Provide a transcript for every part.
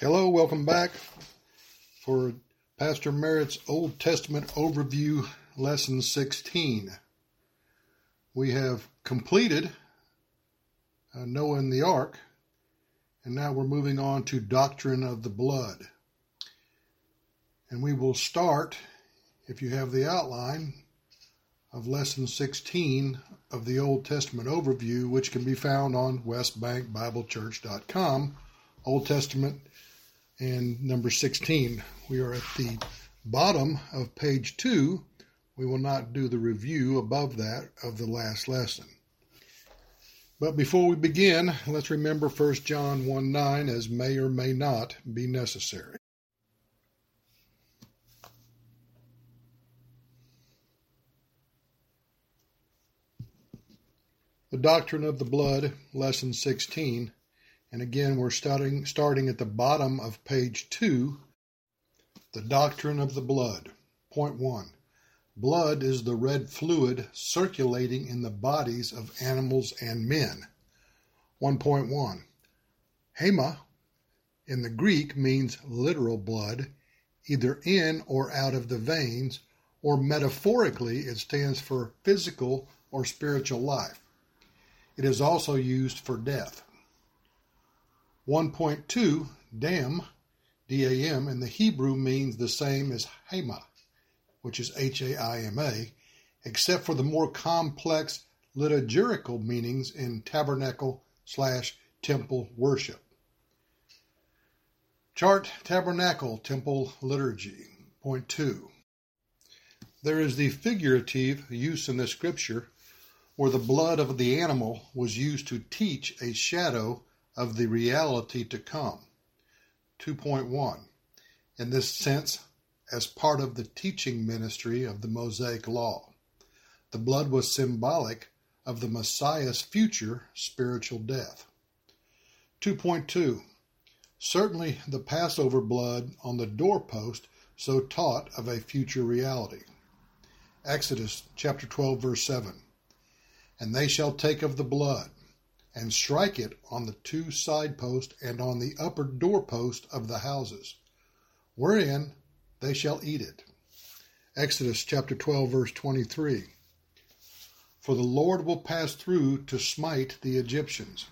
Hello, welcome back for Pastor Merritt's Old Testament Overview, Lesson 16. We have completed uh, Noah and the Ark, and now we're moving on to Doctrine of the Blood. And we will start, if you have the outline, of Lesson 16 of the Old Testament Overview, which can be found on westbankbiblechurch.com. Old Testament and number 16. We are at the bottom of page 2. We will not do the review above that of the last lesson. But before we begin, let's remember 1 John 1 9 as may or may not be necessary. The Doctrine of the Blood, Lesson 16, and again, we're starting, starting at the bottom of page 2, the doctrine of the blood. Point 1. Blood is the red fluid circulating in the bodies of animals and men. 1.1. haima in the Greek means literal blood, either in or out of the veins, or metaphorically, it stands for physical or spiritual life. It is also used for death. 1.2, dam, D-A-M, in the Hebrew means the same as haima, which is H-A-I-M-A, except for the more complex liturgical meanings in tabernacle slash temple worship. Chart Tabernacle Temple Liturgy. Point 2. There is the figurative use in the scripture where the blood of the animal was used to teach a shadow of the reality to come. 2.1. In this sense, as part of the teaching ministry of the Mosaic Law, the blood was symbolic of the Messiah's future spiritual death. 2.2. Certainly the Passover blood on the doorpost so taught of a future reality. Exodus chapter 12 verse 7. And they shall take of the blood and strike it on the two side posts and on the upper door post of the houses, wherein they shall eat it. Exodus chapter 12, verse 23. For the Lord will pass through to smite the Egyptians,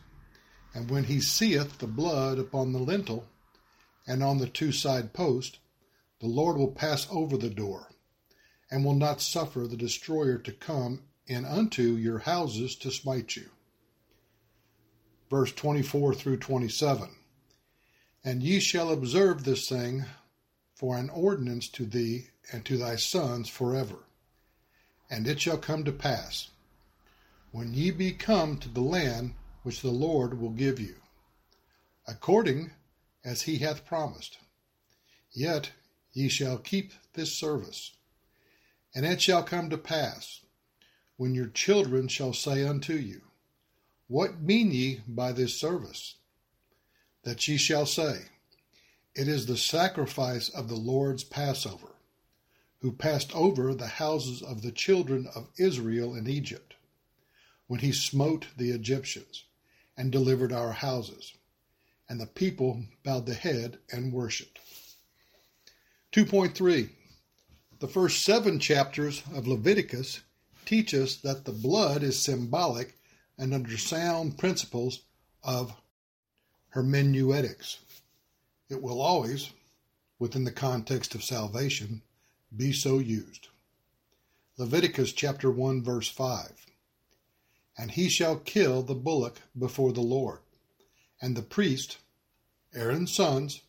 and when he seeth the blood upon the lintel and on the two side posts, the Lord will pass over the door, and will not suffer the destroyer to come in unto your houses to smite you verse 24 through 27. And ye shall observe this thing for an ordinance to thee and to thy sons forever. And it shall come to pass, when ye be come to the land which the Lord will give you, according as he hath promised. Yet ye shall keep this service. And it shall come to pass, when your children shall say unto you, what mean ye by this service? That ye shall say, It is the sacrifice of the Lord's Passover, who passed over the houses of the children of Israel in Egypt, when he smote the Egyptians and delivered our houses. And the people bowed the head and worshipped. 2.3 The first seven chapters of Leviticus teach us that the blood is symbolic and under sound principles of hermeneutics. It will always, within the context of salvation, be so used. Leviticus chapter 1 verse 5. And he shall kill the bullock before the Lord, and the priest, Aaron's sons,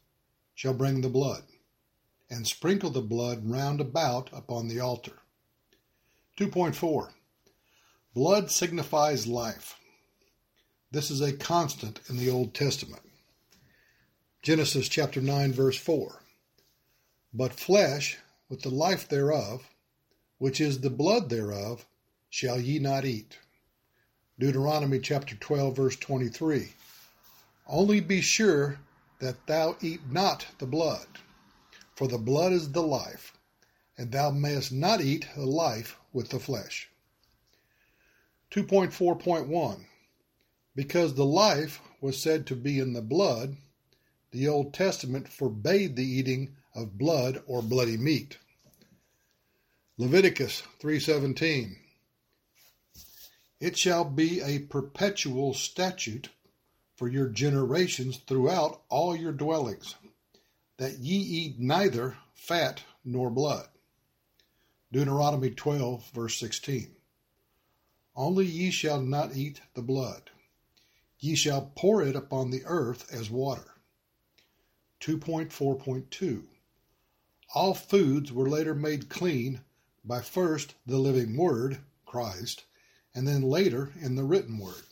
shall bring the blood, and sprinkle the blood round about upon the altar. 2.4 Blood signifies life. This is a constant in the Old Testament. Genesis chapter 9, verse 4. But flesh, with the life thereof, which is the blood thereof, shall ye not eat. Deuteronomy chapter 12, verse 23. Only be sure that thou eat not the blood, for the blood is the life, and thou mayest not eat the life with the flesh. 2.4.1 Because the life was said to be in the blood, the Old Testament forbade the eating of blood or bloody meat. Leviticus 3:17 It shall be a perpetual statute for your generations throughout all your dwellings that ye eat neither fat nor blood. Deuteronomy 12 verse 16 Only ye shall not eat the blood Ye shall pour it upon the earth as water. 2.4.2 All foods were later made clean by first the living Word, Christ, and then later in the written Word.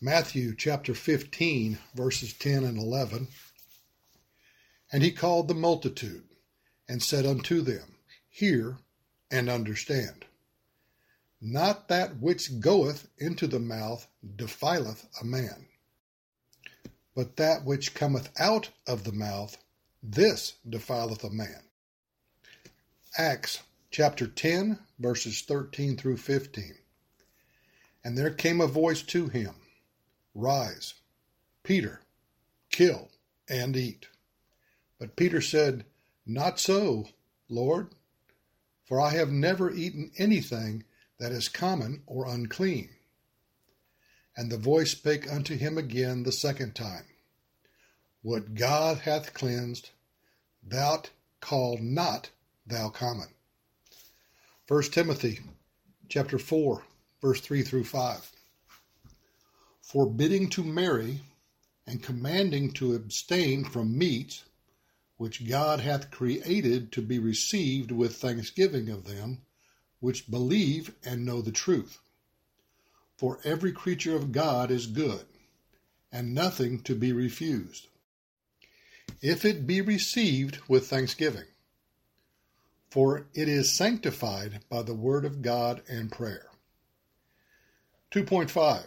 Matthew chapter 15, verses 10 and 11. And he called the multitude and said unto them, Hear and understand. Not that which goeth into the mouth defileth a man, but that which cometh out of the mouth, this defileth a man. Acts chapter 10, verses 13 through 15. And there came a voice to him Rise, Peter, kill and eat. But Peter said, Not so, Lord, for I have never eaten anything that is common or unclean. And the voice spake unto him again the second time, What God hath cleansed, thou call not thou common. 1 Timothy chapter 4, verse 3 through 5. Forbidding to marry and commanding to abstain from meats which God hath created to be received with thanksgiving of them which believe and know the truth. For every creature of God is good, and nothing to be refused, if it be received with thanksgiving. For it is sanctified by the word of God and prayer. 2.5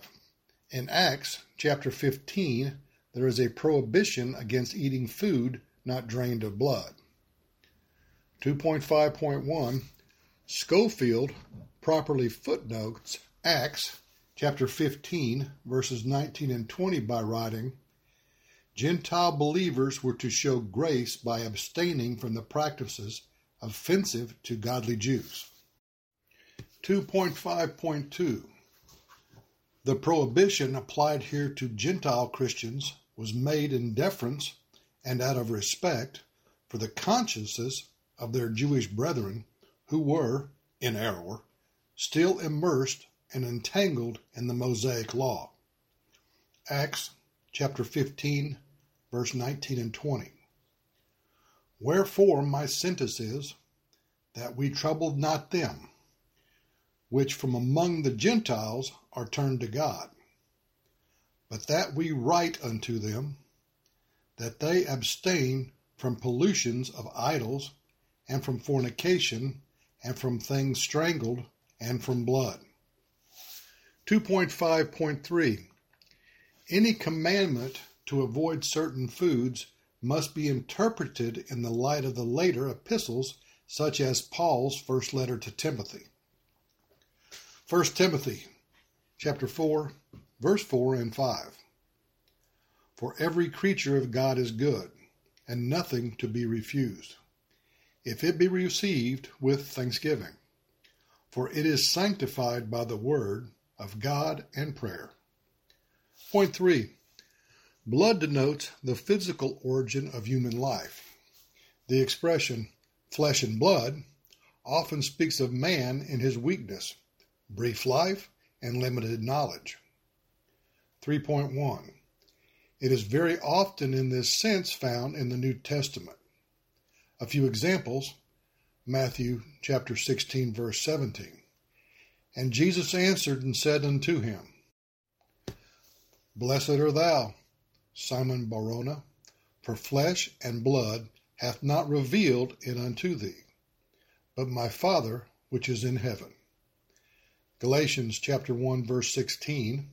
In Acts chapter 15, there is a prohibition against eating food not drained of blood. 2.5.1 Scofield properly footnotes Acts chapter 15, verses 19 and 20 by writing, Gentile believers were to show grace by abstaining from the practices offensive to godly Jews. 2.5.2 The prohibition applied here to Gentile Christians was made in deference and out of respect for the consciences of their Jewish brethren who were, in error, still immersed and entangled in the Mosaic law. Acts chapter 15, verse 19 and 20. Wherefore my sentence is that we troubled not them, which from among the Gentiles are turned to God, but that we write unto them that they abstain from pollutions of idols and from fornication and from things strangled, and from blood. 2.5.3 Any commandment to avoid certain foods must be interpreted in the light of the later epistles, such as Paul's first letter to Timothy. 1 Timothy chapter 4, verse 4 and 5. For every creature of God is good, and nothing to be refused if it be received with thanksgiving, for it is sanctified by the word of God and prayer. Point three blood denotes the physical origin of human life. The expression flesh and blood often speaks of man in his weakness, brief life, and limited knowledge. 3.1 It is very often in this sense found in the New Testament. A few examples Matthew chapter 16, verse 17. And Jesus answered and said unto him, Blessed are thou, Simon Barjona, for flesh and blood hath not revealed it unto thee, but my Father which is in heaven. Galatians chapter 1 verse 16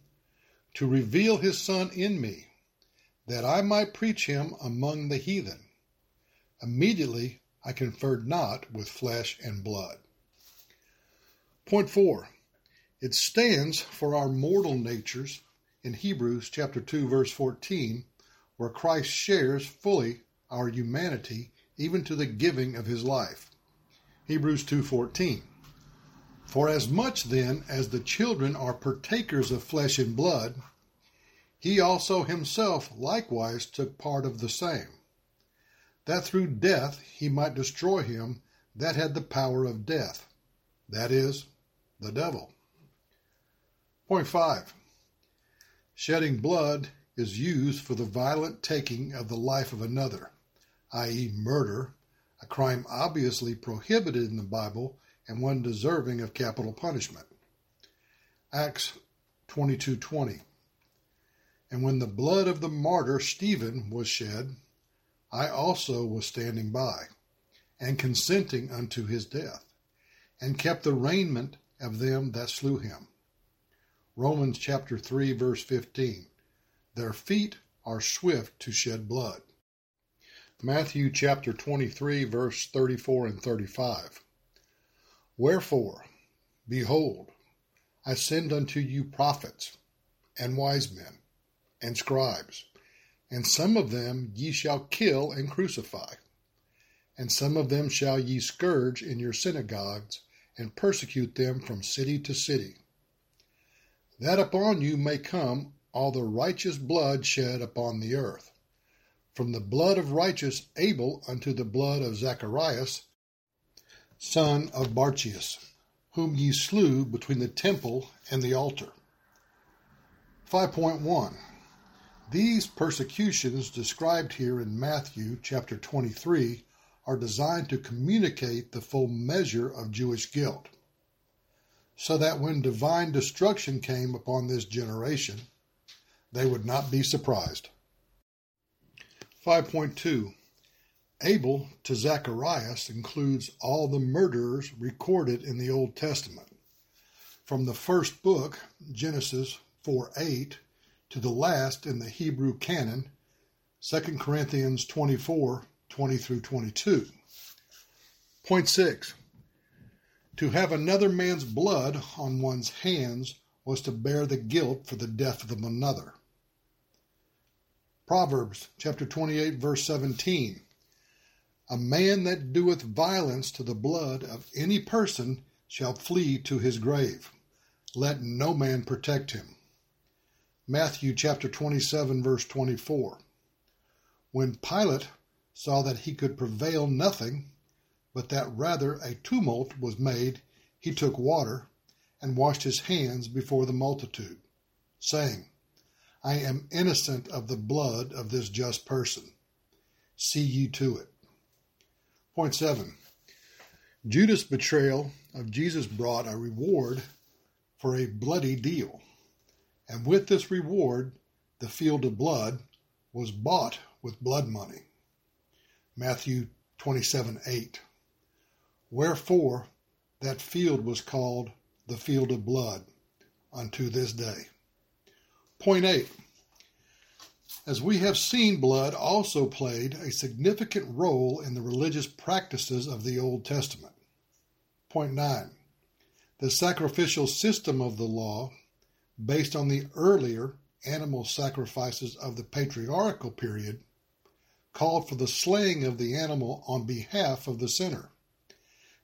to reveal his son in me that I might preach him among the heathen Immediately I conferred not with flesh and blood. Point four, it stands for our mortal natures in Hebrews chapter 2 verse 14, where Christ shares fully our humanity even to the giving of his life. Hebrews 2:14 For as much then as the children are partakers of flesh and blood, he also himself likewise took part of the same, that through death he might destroy him that had the power of death, that is, the devil. Point 5. Shedding blood is used for the violent taking of the life of another, i.e., murder, a crime obviously prohibited in the Bible and one deserving of capital punishment. Acts 22:20 And when the blood of the martyr Stephen was shed, I also was standing by, and consenting unto his death, and kept the raiment of them that slew him. Romans chapter 3 verse 15 their feet are swift to shed blood. Matthew chapter 23, verse 34 and 35. Wherefore, behold, I send unto you prophets and wise men and scribes, and some of them ye shall kill and crucify, and some of them shall ye scourge in your synagogues and persecute them from city to city, that upon you may come all the righteous blood shed upon the earth, from the blood of righteous Abel unto the blood of Zacharias, son of Barachias, whom ye slew between the temple and the altar. 5.1 These persecutions described here in Matthew chapter 23 are designed to communicate the full measure of Jewish guilt, so that when divine destruction came upon this generation, they would not be surprised. 5.2 Abel to Zacharias includes all the murderers recorded in the Old Testament. From the first book, Genesis 4 8, to the last in the Hebrew canon, 2 Chronicles 24 20 through 22. Point 6 To have another man's blood on one's hands was to bear the guilt for the death of another. Proverbs chapter 28 verse 17. A man that doeth violence to the blood of any person shall flee to his grave. Let no man protect him. Matthew chapter 27 verse 24. When Pilate saw that he could prevail nothing, but that rather a tumult was made, he took water and washed his hands before the multitude, saying, I am innocent of the blood of this just person. See ye to it. Point seven Judas' betrayal of Jesus brought a reward for a bloody deal. And with this reward, the field of blood was bought with blood money. Matthew 27 8. Wherefore that field was called the field of blood unto this day. Point eight. As we have seen, blood also played a significant role in the religious practices of the Old Testament. Point nine. The sacrificial system of the law, based on the earlier animal sacrifices of the patriarchal period, called for the slaying of the animal on behalf of the sinner,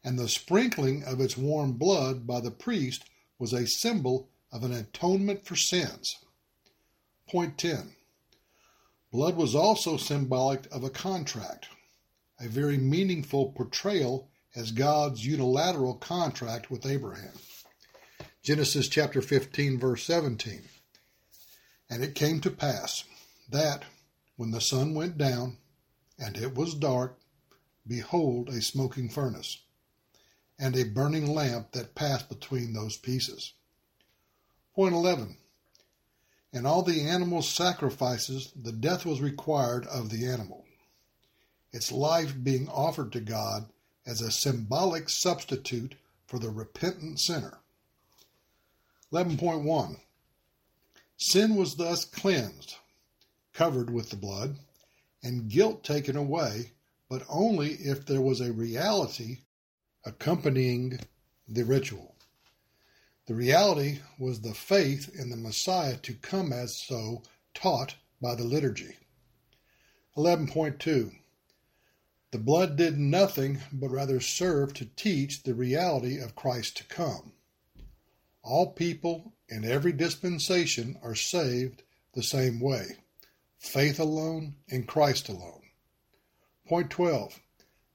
and the sprinkling of its warm blood by the priest was a symbol of an atonement for sins. Point 10. Blood was also symbolic of a contract, a very meaningful portrayal as God's unilateral contract with Abraham. Genesis chapter 15, verse 17. And it came to pass that when the sun went down and it was dark, behold, a smoking furnace, and a burning lamp that passed between those pieces. Point 11 in all the animal's sacrifices, the death was required of the animal, its life being offered to God as a symbolic substitute for the repentant sinner. 11.1 Sin was thus cleansed, covered with the blood, and guilt taken away, but only if there was a reality accompanying the ritual. The reality was the faith in the Messiah to come as so taught by the liturgy. 11.2 The blood did nothing but rather serve to teach the reality of Christ to come. All people in every dispensation are saved the same way faith alone in Christ alone. Point 12.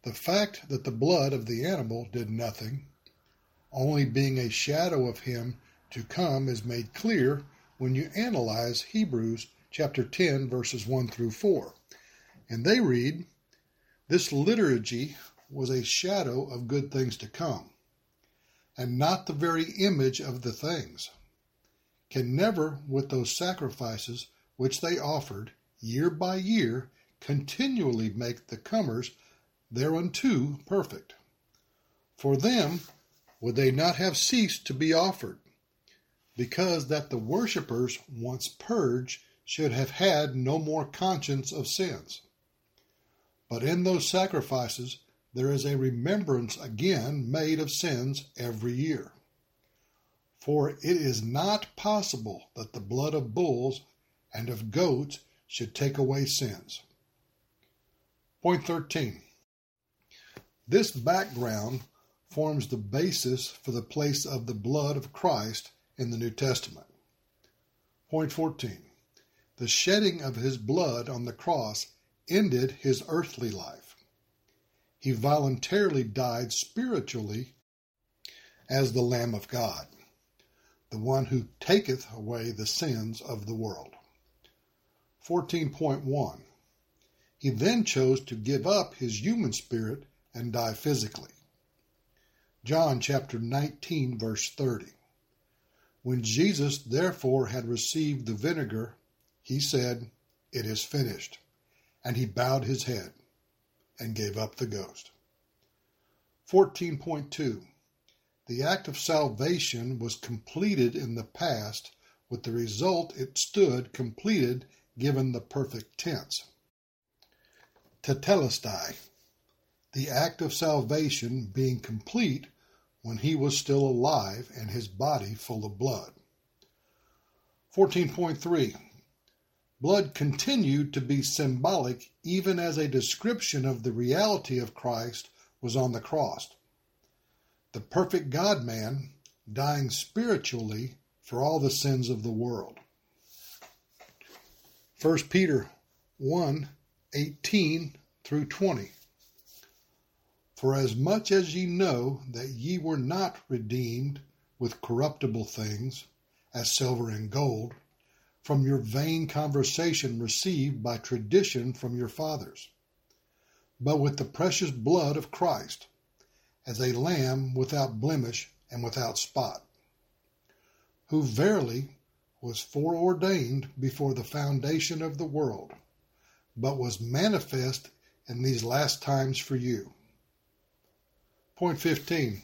The fact that the blood of the animal did nothing, only being a shadow of him to come, is made clear when you analyze Hebrews chapter 10, verses 1 through 4. And they read, This liturgy was a shadow of good things to come, and not the very image of the things. Can never, with those sacrifices which they offered year by year, continually make the comers thereunto perfect. For them would they not have ceased to be offered, because that the worshippers once purged should have had no more conscience of sins. But in those sacrifices there is a remembrance again made of sins every year. For it is not possible that the blood of bulls and of goats should take away sins. Point 13. This background forms the basis for the place of the blood of Christ in the New Testament. Point 14. The shedding of his blood on the cross ended his earthly life. He voluntarily died spiritually as the Lamb of God, the one who taketh away the sins of the world. 14.1 He then chose to give up his human spirit and die physically. John chapter 19, verse 30. When Jesus therefore had received the vinegar, he said, It is finished and he bowed his head and gave up the ghost. 14.2 The act of salvation was completed in the past, with the result it stood completed given the perfect tense. Tetelestai, the act of salvation being complete when he was still alive and his body full of blood. 14.3 Blood continued to be symbolic even as a description of the reality of Christ was on the cross. The perfect God man dying spiritually for all the sins of the world. 1 Peter 1 18 through 20. For as much as ye know that ye were not redeemed with corruptible things, as silver and gold, from your vain conversation received by tradition from your fathers, but with the precious blood of Christ, as a lamb without blemish and without spot, who verily was foreordained before the foundation of the world, but was manifest in these last times for you. Point 15.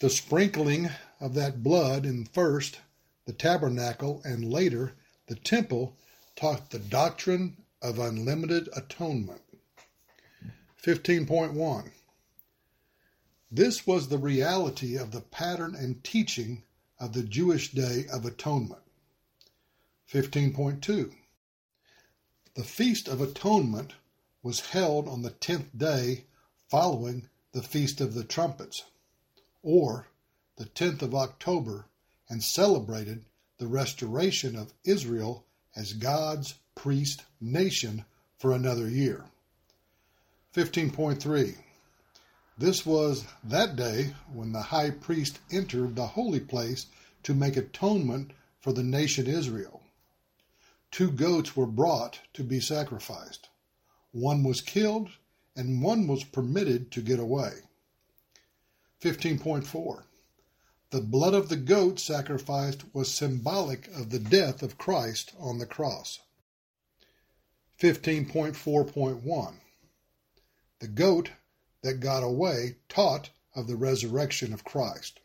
The sprinkling of that blood in first the tabernacle, and later the temple taught the doctrine of unlimited atonement. 15.1 This was the reality of the pattern and teaching of the Jewish Day of Atonement. 15.2 The Feast of Atonement was held on the tenth day following the Feast of the Trumpets, or the 10th of October and celebrated the restoration of Israel as God's priest nation for another year. 15.3 This was that day when the high priest entered the holy place to make atonement for the nation Israel. Two goats were brought to be sacrificed. One was killed, and one was permitted to get away. 15.4 the blood of the goat sacrificed was symbolic of the death of Christ on the cross. 15.4.1 The goat that got away taught of the resurrection of Christ.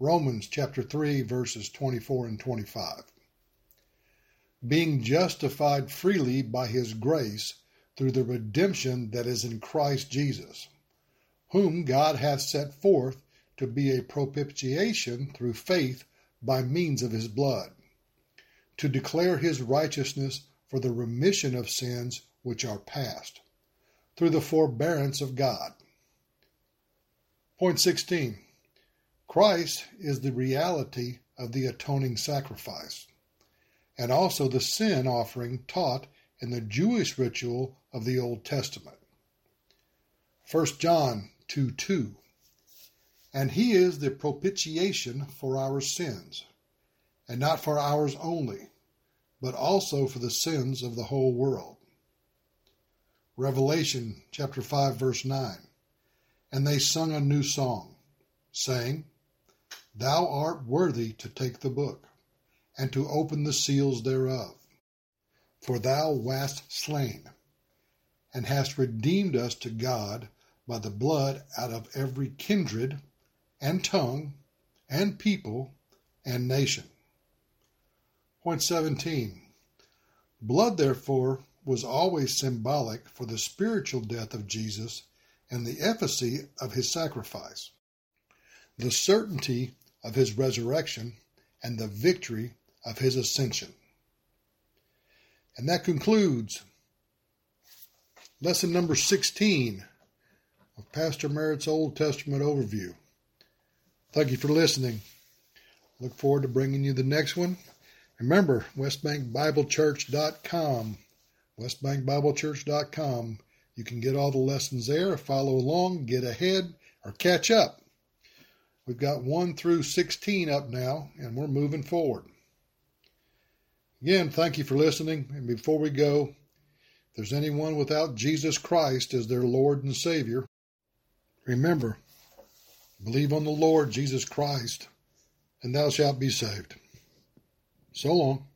Romans chapter 3 verses 24 and 25. Being justified freely by his grace through the redemption that is in Christ Jesus, whom God hath set forth to be a propitiation through faith by means of his blood, to declare his righteousness for the remission of sins which are past, through the forbearance of God. Point 16. Christ is the reality of the atoning sacrifice, and also the sin offering taught in the Jewish ritual of the Old Testament. 1 John 2 2. And he is the propitiation for our sins, and not for ours only, but also for the sins of the whole world. Revelation chapter 5 verse 9. And they sung a new song, saying, Thou art worthy to take the book, and to open the seals thereof. For thou wast slain, and hast redeemed us to God by the blood out of every kindred, and tongue, and people, and nation. Point 17. Blood, therefore, was always symbolic for the spiritual death of Jesus and the efficacy of his sacrifice, the certainty of his resurrection, and the victory of his ascension. And that concludes lesson number 16 of Pastor Merritt's Old Testament overview. Thank you for listening. Look forward to bringing you the next one. Remember, westbankbiblechurch.com. westbankbiblechurch.com. You can get all the lessons there, follow along, get ahead, or catch up. We've got 1 through 16 up now, and we're moving forward. Again, thank you for listening. And before we go, if there's anyone without Jesus Christ as their Lord and Savior, remember, believe on the Lord Jesus Christ, and thou shalt be saved. So long.